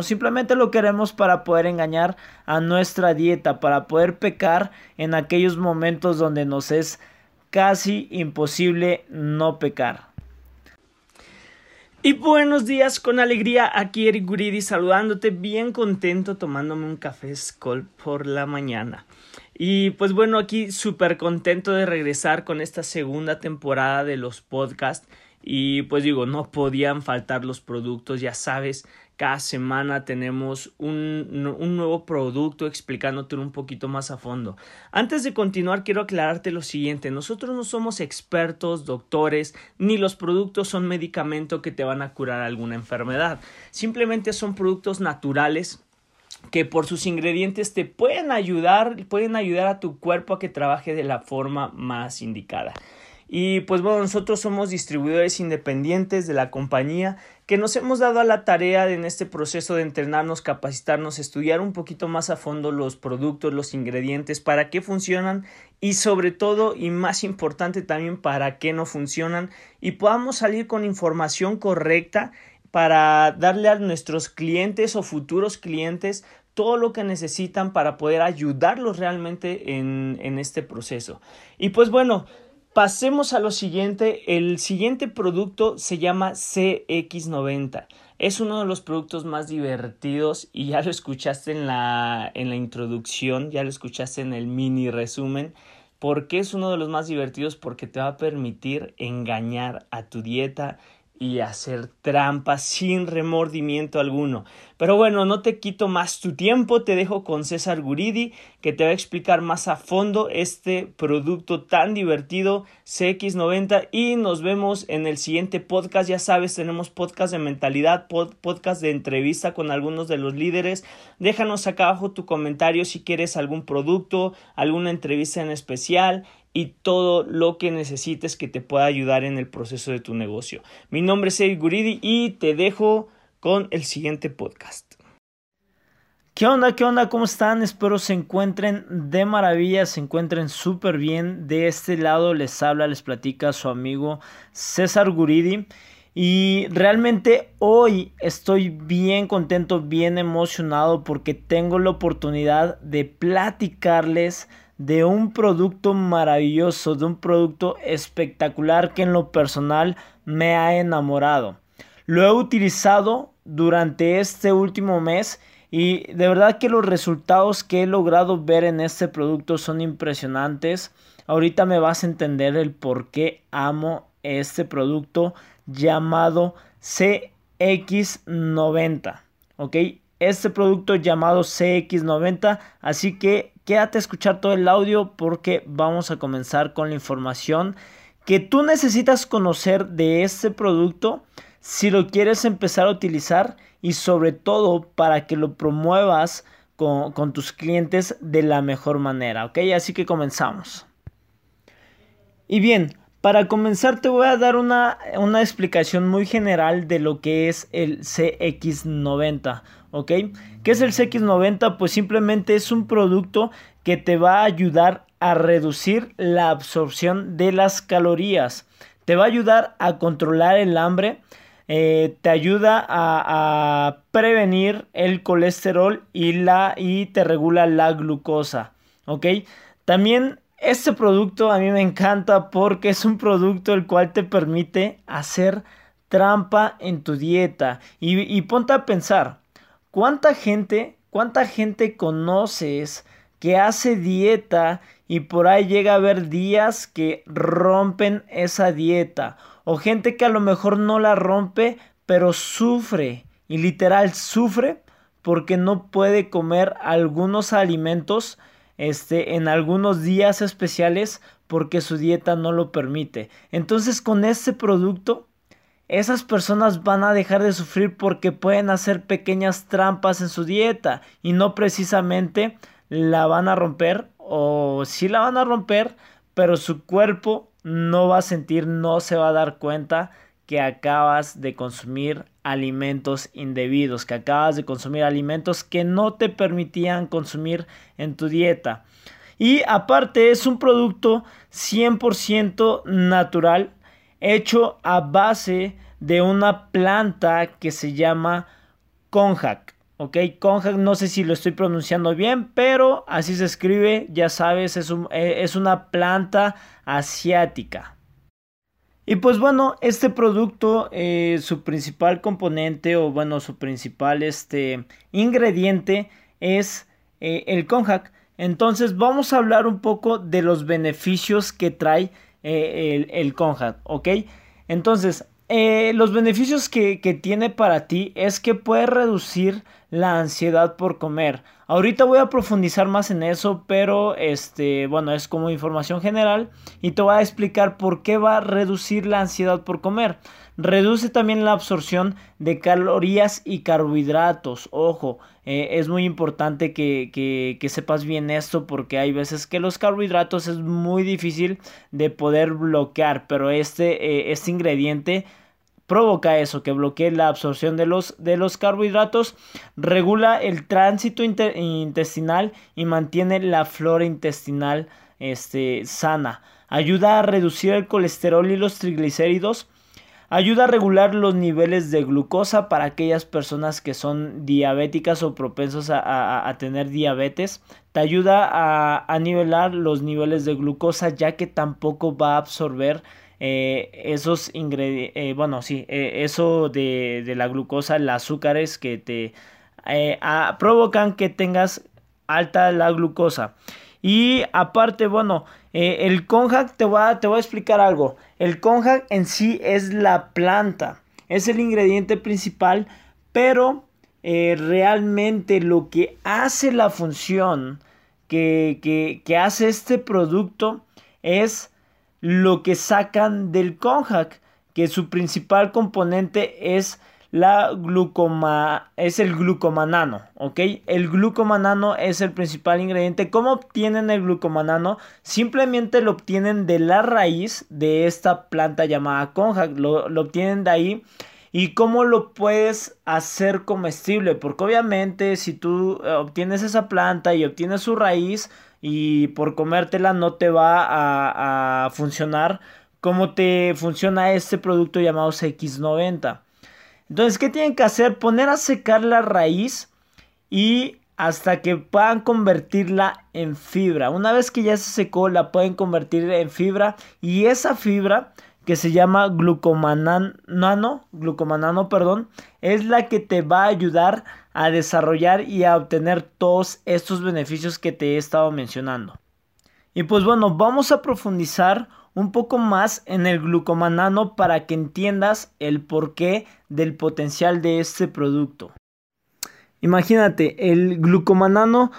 Simplemente lo queremos para poder engañar a nuestra dieta, para poder pecar en aquellos momentos donde nos es casi imposible no pecar. Y buenos días, con alegría, aquí Eric Guridi saludándote, bien contento tomándome un café Skull por la mañana. Y pues bueno, aquí súper contento de regresar con esta segunda temporada de los podcasts. Y pues digo, no podían faltar los productos, ya sabes, cada semana tenemos un, nuevo producto explicándote un poquito más a fondo. Antes de continuar, quiero aclararte lo siguiente. Nosotros no somos expertos, doctores, ni los productos son medicamentos que te van a curar alguna enfermedad. Simplemente son productos naturales que por sus ingredientes te pueden ayudar, pueden ayudar a tu cuerpo a que trabaje de la forma más indicada. Y pues bueno, nosotros somos distribuidores independientes de la compañía que nos hemos dado a la tarea en este proceso de entrenarnos, capacitarnos, estudiar un poquito más a fondo los productos, los ingredientes, para qué funcionan y sobre todo y más importante también para qué no funcionan y podamos salir con información correcta para darle a nuestros clientes o futuros clientes todo lo que necesitan para poder ayudarlos realmente en, en este proceso. Y pues bueno, Pasemos a lo siguiente. El siguiente producto se llama CX90. Es uno de los productos más divertidos y ya lo escuchaste en la, en la introducción, ya lo escuchaste en el mini resumen. ¿Por qué es uno de los más divertidos? Porque te va a permitir engañar a tu dieta y hacer trampas sin remordimiento alguno. Pero bueno, no te quito más tu tiempo, te dejo con César Guridi que te va a explicar más a fondo este producto tan divertido CX90 y nos vemos en el siguiente podcast. Ya sabes, tenemos podcast de mentalidad, podcast de entrevista con algunos de los líderes. Déjanos acá abajo tu comentario si quieres algún producto, alguna entrevista en especial y todo lo que necesites que te pueda ayudar en el proceso de tu negocio. Mi nombre es Eric Guridi y te dejo con el siguiente podcast. ¿Qué onda? ¿Qué onda? ¿Cómo están? Espero se encuentren de maravilla, se encuentren súper bien. De este lado les habla, les platica su amigo César Guridi. Y realmente hoy estoy bien contento, bien emocionado porque tengo la oportunidad de platicarles de un producto maravilloso, de un producto espectacular que en lo personal me ha enamorado. Lo he utilizado durante este último mes y de verdad que los resultados que he logrado ver en este producto son impresionantes. Ahorita me vas a entender el por qué amo este producto llamado CX90. ¿Ok? Este producto llamado CX90. Así que quédate a escuchar todo el audio porque vamos a comenzar con la información que tú necesitas conocer de este producto si lo quieres empezar a utilizar y sobre todo para que lo promuevas con, tus clientes de la mejor manera, ¿ok? Así que comenzamos. Y bien, para comenzar te voy a dar una, una explicación muy general de lo que es el CX90. ¿ok? ¿Qué es el CX90? Pues simplemente es un producto que te va a ayudar a reducir la absorción de las calorías. Te va a ayudar a controlar el hambre. Eh, te ayuda a, prevenir el colesterol y, la, y te regula la glucosa. ¿Ok? También este producto a mí me encanta porque es un producto el cual te permite hacer trampa en tu dieta. Y, y ponte a pensar, ¿Cuánta gente, cuánta gente conoces que hace dieta y por ahí llega a haber días que rompen esa dieta? O gente que a lo mejor no la rompe, pero sufre y literal sufre porque no puede comer algunos alimentos este, en algunos días especiales porque su dieta no lo permite. Entonces con este producto esas personas van a dejar de sufrir porque pueden hacer pequeñas trampas en su dieta y no precisamente la van a romper o sí la van a romper, pero su cuerpo no va a sentir, no se va a dar cuenta que acabas de consumir alimentos indebidos, que acabas de consumir alimentos que no te permitían consumir en tu dieta. Y aparte es un producto 100% natural hecho a base de una planta que se llama konjac. ¿ok? Konjac, no sé si lo estoy pronunciando bien, pero así se escribe, ya sabes, es, eh, es una planta asiática. Y pues bueno, este producto, eh, su principal componente o bueno, su principal este, ingrediente es eh, el konjac. Entonces vamos a hablar un poco de los beneficios que trae el, el konjac, ¿ok? Entonces, eh, los beneficios que, tiene para ti es que puede reducir la ansiedad por comer. Ahorita voy a profundizar más en eso, pero este, bueno, es como información general y te voy a explicar por qué va a reducir la ansiedad por comer. Reduce también la absorción de calorías y carbohidratos. Ojo, eh, es muy importante que, sepas bien esto porque hay veces que los carbohidratos es muy difícil de poder bloquear, pero este, eh, este ingrediente provoca eso, que bloquee la absorción de los, de los carbohidratos, regula el tránsito intestinal y mantiene la flora intestinal este, sana. Ayuda a reducir el colesterol y los triglicéridos Ayuda a regular los niveles de glucosa para aquellas personas que son diabéticas o propensos a, tener diabetes. Te ayuda a, nivelar los niveles de glucosa ya que tampoco va a absorber eh, esos ingredientes, eh, bueno, sí, eh, eso de, de, la glucosa, los azúcares que te provocan que tengas alta la glucosa. Y aparte, bueno, el konjac te voy, a, te voy a explicar algo. El konjac en sí es la planta, es el ingrediente principal, pero realmente lo que hace la función que, que, que, hace este producto es lo que sacan del konjac, que su principal componente es la glucoma es el glucomanano, ¿ok? El glucomanano es el principal ingrediente. ¿Cómo obtienen el glucomanano? Simplemente lo obtienen de la raíz de esta planta llamada conja, lo, obtienen de ahí. ¿Y cómo lo puedes hacer comestible? Porque obviamente si tú eh, obtienes esa planta y obtienes su raíz y por comértela no te va a funcionar como te funciona este producto llamado CX90. Entonces, ¿qué tienen que hacer? Poner a secar la raíz y hasta que puedan convertirla en fibra. Una vez que ya se secó, la pueden convertir en fibra y esa fibra que se llama glucomanano, glucomanano, perdón, es la que te va a ayudar a desarrollar y a obtener todos estos beneficios que te he estado mencionando. Y pues bueno, vamos a profundizar un poco más en el glucomanano para que entiendas el porqué del potencial de este producto. Imagínate, el glucomanano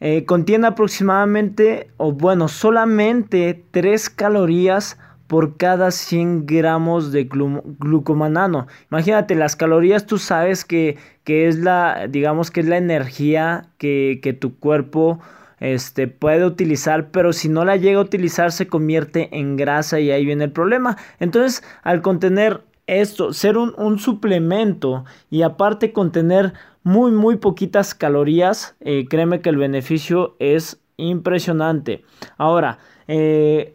eh, contiene aproximadamente, o bueno, solamente 3 calorías por cada 100 gramos de glucomanano. Imagínate, las calorías tú sabes que, es la, digamos que es la energía que, que tu cuerpo este, puede utilizar, pero si no la llega a utilizar se convierte en grasa y ahí viene el problema. Entonces, al contener esto, ser un, suplemento y aparte contener muy, muy poquitas calorías, eh, créeme que el beneficio es impresionante. Ahora, eh,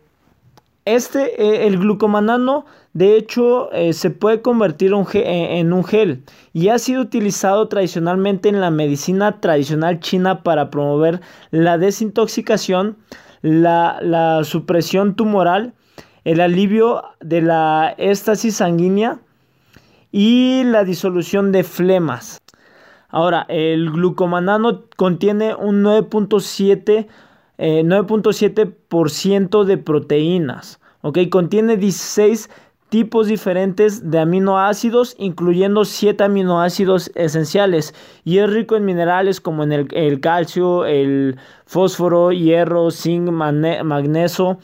este, eh, el glucomanano, de hecho, eh, se puede convertir eh, en un gel y ha sido utilizado tradicionalmente en la medicina tradicional china para promover la desintoxicación, la, supresión tumoral, el alivio de la éstasis sanguínea y la disolución de flemas. Ahora, el glucomanano contiene un 9.7 9.7% eh, de proteínas. ¿ok? Contiene 16 tipos diferentes de aminoácidos, incluyendo 7 aminoácidos esenciales. Y es rico en minerales como en el, calcio, el fósforo, hierro, zinc, magnesio,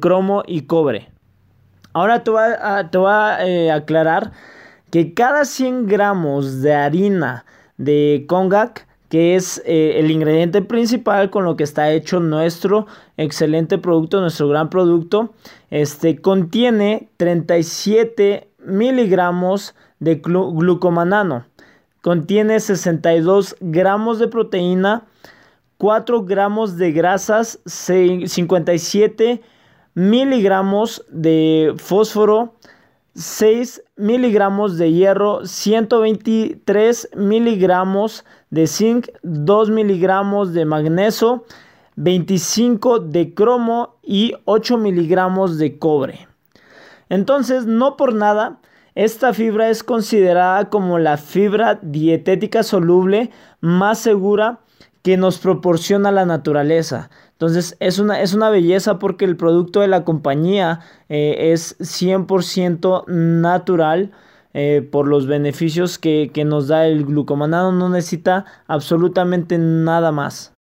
cromo y cobre. Ahora te voy a, te a eh, aclarar que cada 100 gramos de harina de konjac que es eh, el ingrediente principal con lo que está hecho nuestro excelente producto, nuestro gran producto. Este contiene 37 miligramos de glucomanano, contiene 62 gramos de proteína, 4 gramos de grasas, 57 miligramos de fósforo, 6 miligramos de hierro, 123 miligramos de zinc, 2 miligramos de magnesio, 25 de cromo y 8 miligramos de cobre. Entonces, no por nada, esta fibra es considerada como la fibra dietética soluble más segura que nos proporciona la naturaleza. Entonces es una, es una belleza porque el producto de la compañía eh, es 100% natural eh, por los beneficios que, que nos da el glucomanano. No necesita absolutamente nada más.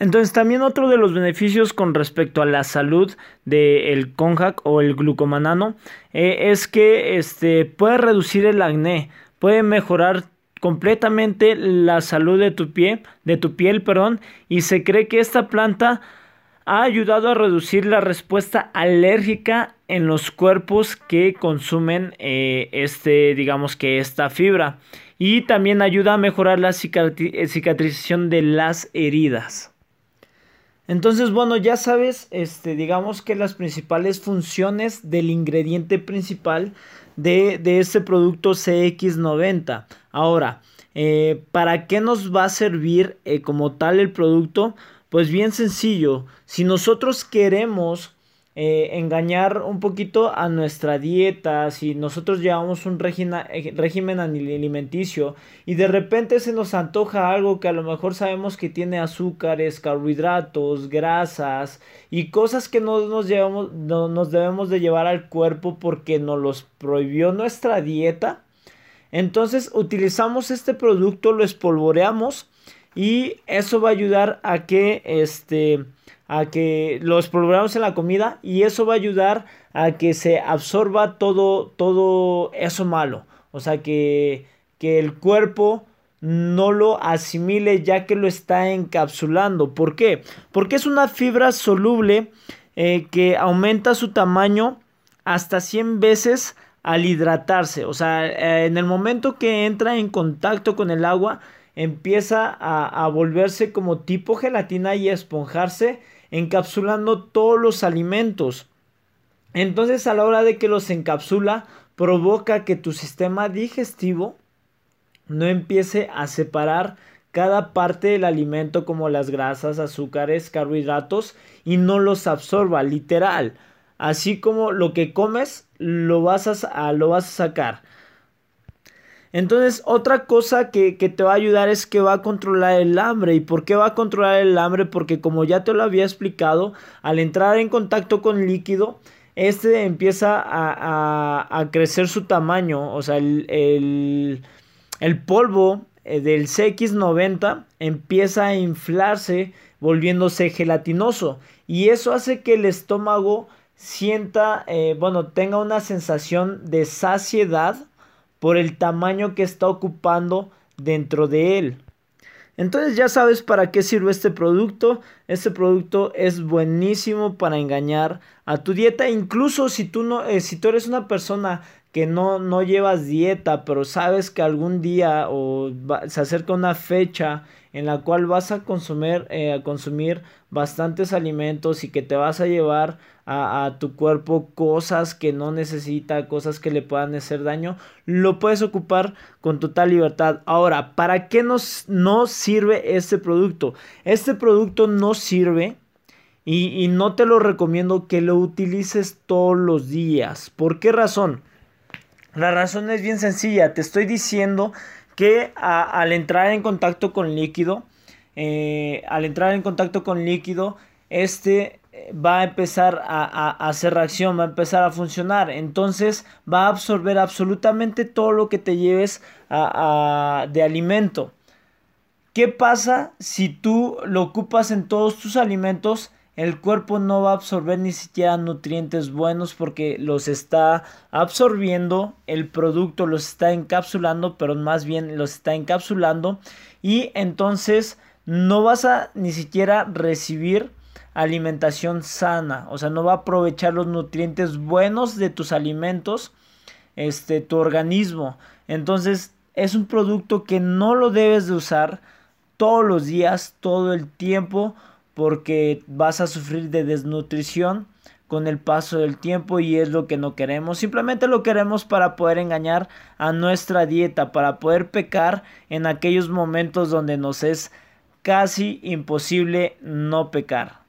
Entonces también otro de los beneficios con respecto a la salud del conjac o el glucomanano eh, es que este, puede reducir el acné, puede mejorar completamente la salud de tu pie, de tu piel, perdón, y se cree que esta planta ha ayudado a reducir la respuesta alérgica en los cuerpos que consumen eh, este, digamos que esta fibra. Y también ayuda a mejorar la eh, cicatrización de las heridas. Entonces, bueno, ya sabes, este, digamos que las principales funciones del ingrediente principal de, de este producto CX90. Ahora, eh, ¿para qué nos va a servir como tal el producto? Pues bien sencillo, si nosotros queremos eh, engañar un poquito a nuestra dieta, si nosotros llevamos un eh, régimen alimenticio y de repente se nos antoja algo que a lo mejor sabemos que tiene azúcares, carbohidratos, grasas y cosas que no nos, llevamos, no, nos debemos de llevar al cuerpo porque nos los prohibió nuestra dieta, entonces utilizamos este producto, lo espolvoreamos y eso va a ayudar a que este a que los programamos en la comida y eso va a ayudar a que se absorba todo todo eso malo. O sea que, que el cuerpo no lo asimile ya que lo está encapsulando. ¿por qué? porque es una fibra soluble eh, que aumenta su tamaño hasta 100 veces al hidratarse. O sea eh, en el momento que entra en contacto con el agua empieza a, volverse como tipo gelatina y a esponjarse, encapsulando todos los alimentos. Entonces a la hora de que los encapsula, provoca que tu sistema digestivo no empiece a separar cada parte del alimento como las grasas, azúcares, carbohidratos y no los absorba, literal. Así como lo que comes lo vas a, lo vas a sacar. Entonces, otra cosa que, te va a ayudar es que va a controlar el hambre. ¿Y por qué va a controlar el hambre? Porque como ya te lo había explicado, al entrar en contacto con líquido, este empieza a, crecer su tamaño. O sea, el, el polvo eh, del CX90 empieza a inflarse, volviéndose gelatinoso. Y eso hace que el estómago sienta, eh, bueno, tenga una sensación de saciedad por el tamaño que está ocupando dentro de él. Entonces ya sabes para qué sirve este producto. Este producto es buenísimo para engañar a tu dieta. Incluso si tú no, eh, si tú eres una persona que no, no llevas dieta, pero sabes que algún día o se acerca una fecha en la cual vas a consumir, eh, a consumir bastantes alimentos y que te vas a llevar a, tu cuerpo cosas que no necesita, cosas que le puedan hacer daño, lo puedes ocupar con total libertad. Ahora, ¿para qué nos, no sirve este producto? Este producto no sirve y, y no te lo recomiendo que lo utilices todos los días. ¿Por qué razón? La razón es bien sencilla, te estoy diciendo que al entrar en contacto con líquido, eh, al entrar en contacto con líquido, este eh, va a empezar a, hacer reacción, va a empezar a funcionar. Entonces va a absorber absolutamente todo lo que te lleves de alimento. ¿Qué pasa si tú lo ocupas en todos tus alimentos? El cuerpo no va a absorber ni siquiera nutrientes buenos porque los está absorbiendo, el producto los está encapsulando, pero más bien los está encapsulando y entonces no vas a ni siquiera recibir alimentación sana, o sea, no va a aprovechar los nutrientes buenos de tus alimentos, este tu organismo. Entonces, es un producto que no lo debes de usar todos los días, todo el tiempo porque vas a sufrir de desnutrición con el paso del tiempo y es lo que no queremos. Simplemente lo queremos para poder engañar a nuestra dieta, para poder pecar en aquellos momentos donde nos es casi imposible no pecar.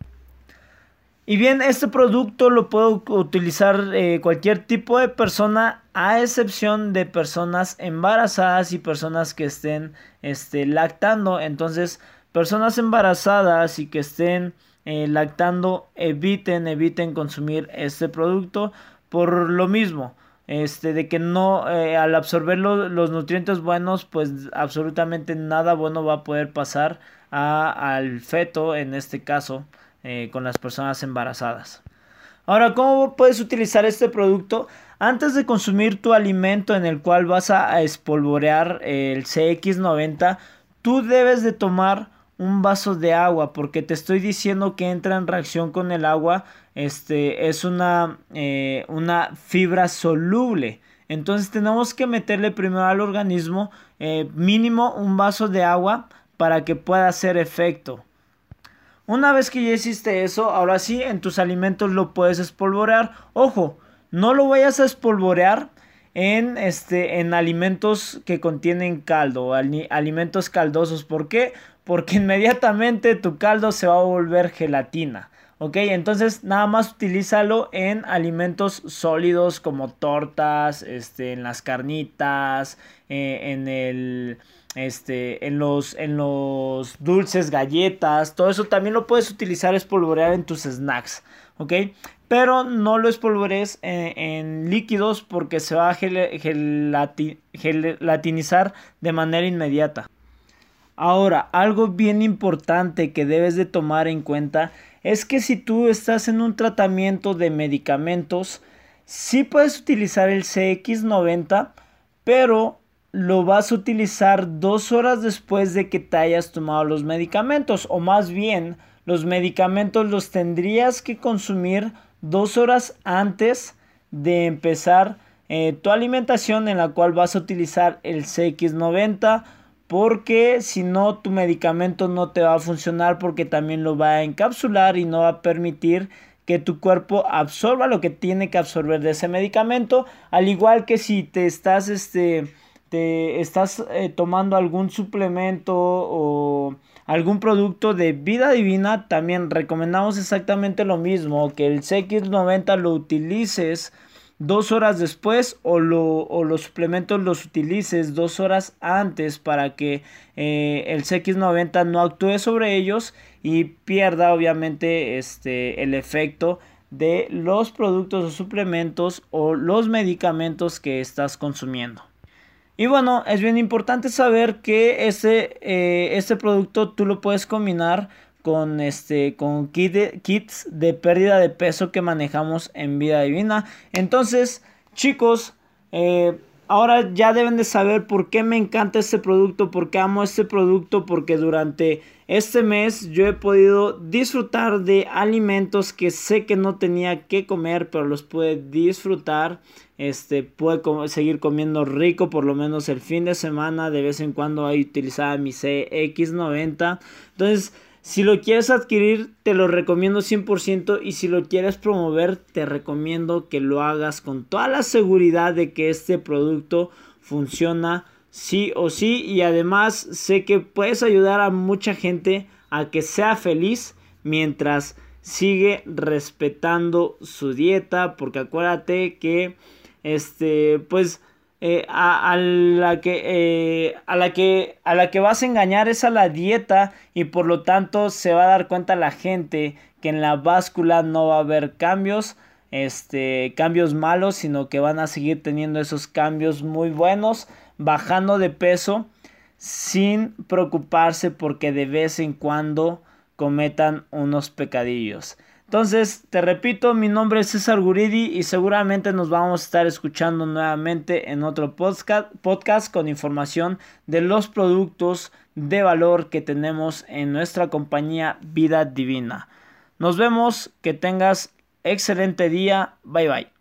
Y bien, este producto lo puedo utilizar eh, cualquier tipo de persona, a excepción de personas embarazadas y personas que estén este, lactando. Entonces, personas embarazadas y que estén eh, lactando, eviten, eviten consumir este producto por lo mismo. Este, de que no, eh, al absorber los nutrientes buenos, pues absolutamente nada bueno va a poder pasar al feto, en este caso. Eh, con las personas embarazadas. Ahora, ¿cómo puedes utilizar este producto? Antes de consumir tu alimento en el cual vas a espolvorear el CX90, tú debes de tomar un vaso de agua porque te estoy diciendo que entra en reacción con el agua. Este es una, eh, una fibra soluble. Entonces tenemos que meterle primero al organismo eh, mínimo un vaso de agua para que pueda hacer efecto. Una vez que ya hiciste eso, ahora sí en tus alimentos lo puedes espolvorear. Ojo, no lo vayas a espolvorear en, este, en alimentos que contienen caldo, alimentos caldosos. ¿Por qué? Porque inmediatamente tu caldo se va a volver gelatina. ¿Ok? Entonces nada más utilízalo en alimentos sólidos como tortas, este, en las carnitas, eh, en el este, en los, en los dulces, galletas, todo eso también lo puedes utilizar espolvorear en tus snacks, ¿ok? Pero no lo espolvorees en, líquidos porque se va a gelatinizar de manera inmediata. Ahora, algo bien importante que debes de tomar en cuenta es que si tú estás en un tratamiento de medicamentos, sí puedes utilizar el CX90, pero lo vas a utilizar dos horas después de que te hayas tomado los medicamentos o más bien los medicamentos los tendrías que consumir dos horas antes de empezar eh, tu alimentación en la cual vas a utilizar el CX90 porque si no tu medicamento no te va a funcionar porque también lo va a encapsular y no va a permitir que tu cuerpo absorba lo que tiene que absorber de ese medicamento. Al igual que si te estás este te estás eh, tomando algún suplemento o algún producto de vida divina, también recomendamos exactamente lo mismo, que el CX90 lo utilices dos horas después o, los suplementos los utilices dos horas antes para que eh, el CX90 no actúe sobre ellos y pierda obviamente este, el efecto de los productos o suplementos o los medicamentos que estás consumiendo. Y bueno, es bien importante saber que ese, eh, este producto tú lo puedes combinar con, este, con kits de pérdida de peso que manejamos en Vida Divina. Entonces, chicos, eh, ahora ya deben de saber por qué me encanta este producto, por qué amo este producto, porque durante este mes yo he podido disfrutar de alimentos que sé que no tenía que comer, pero los pude disfrutar. Este, pude seguir comiendo rico por lo menos el fin de semana. De vez en cuando ahí utilizaba mi CX90. Entonces, si lo quieres adquirir, te lo recomiendo 100%. Y si lo quieres promover, te recomiendo que lo hagas con toda la seguridad de que este producto funciona sí o sí. Y además, sé que puedes ayudar a mucha gente a que sea feliz mientras sigue respetando su dieta. Porque acuérdate que este, pues, eh, a, la que, eh, a, la que, a la que vas a engañar es a la dieta y por lo tanto se va a dar cuenta la gente que en la báscula no va a haber cambios, este, cambios malos, sino que van a seguir teniendo esos cambios muy buenos, bajando de peso sin preocuparse porque de vez en cuando cometan unos pecadillos. Entonces, te repito, mi nombre es César Guridi y seguramente nos vamos a estar escuchando nuevamente en otro podcast, podcast con información de los productos de valor que tenemos en nuestra compañía Vida Divina. Nos vemos, que tengas excelente día, bye bye.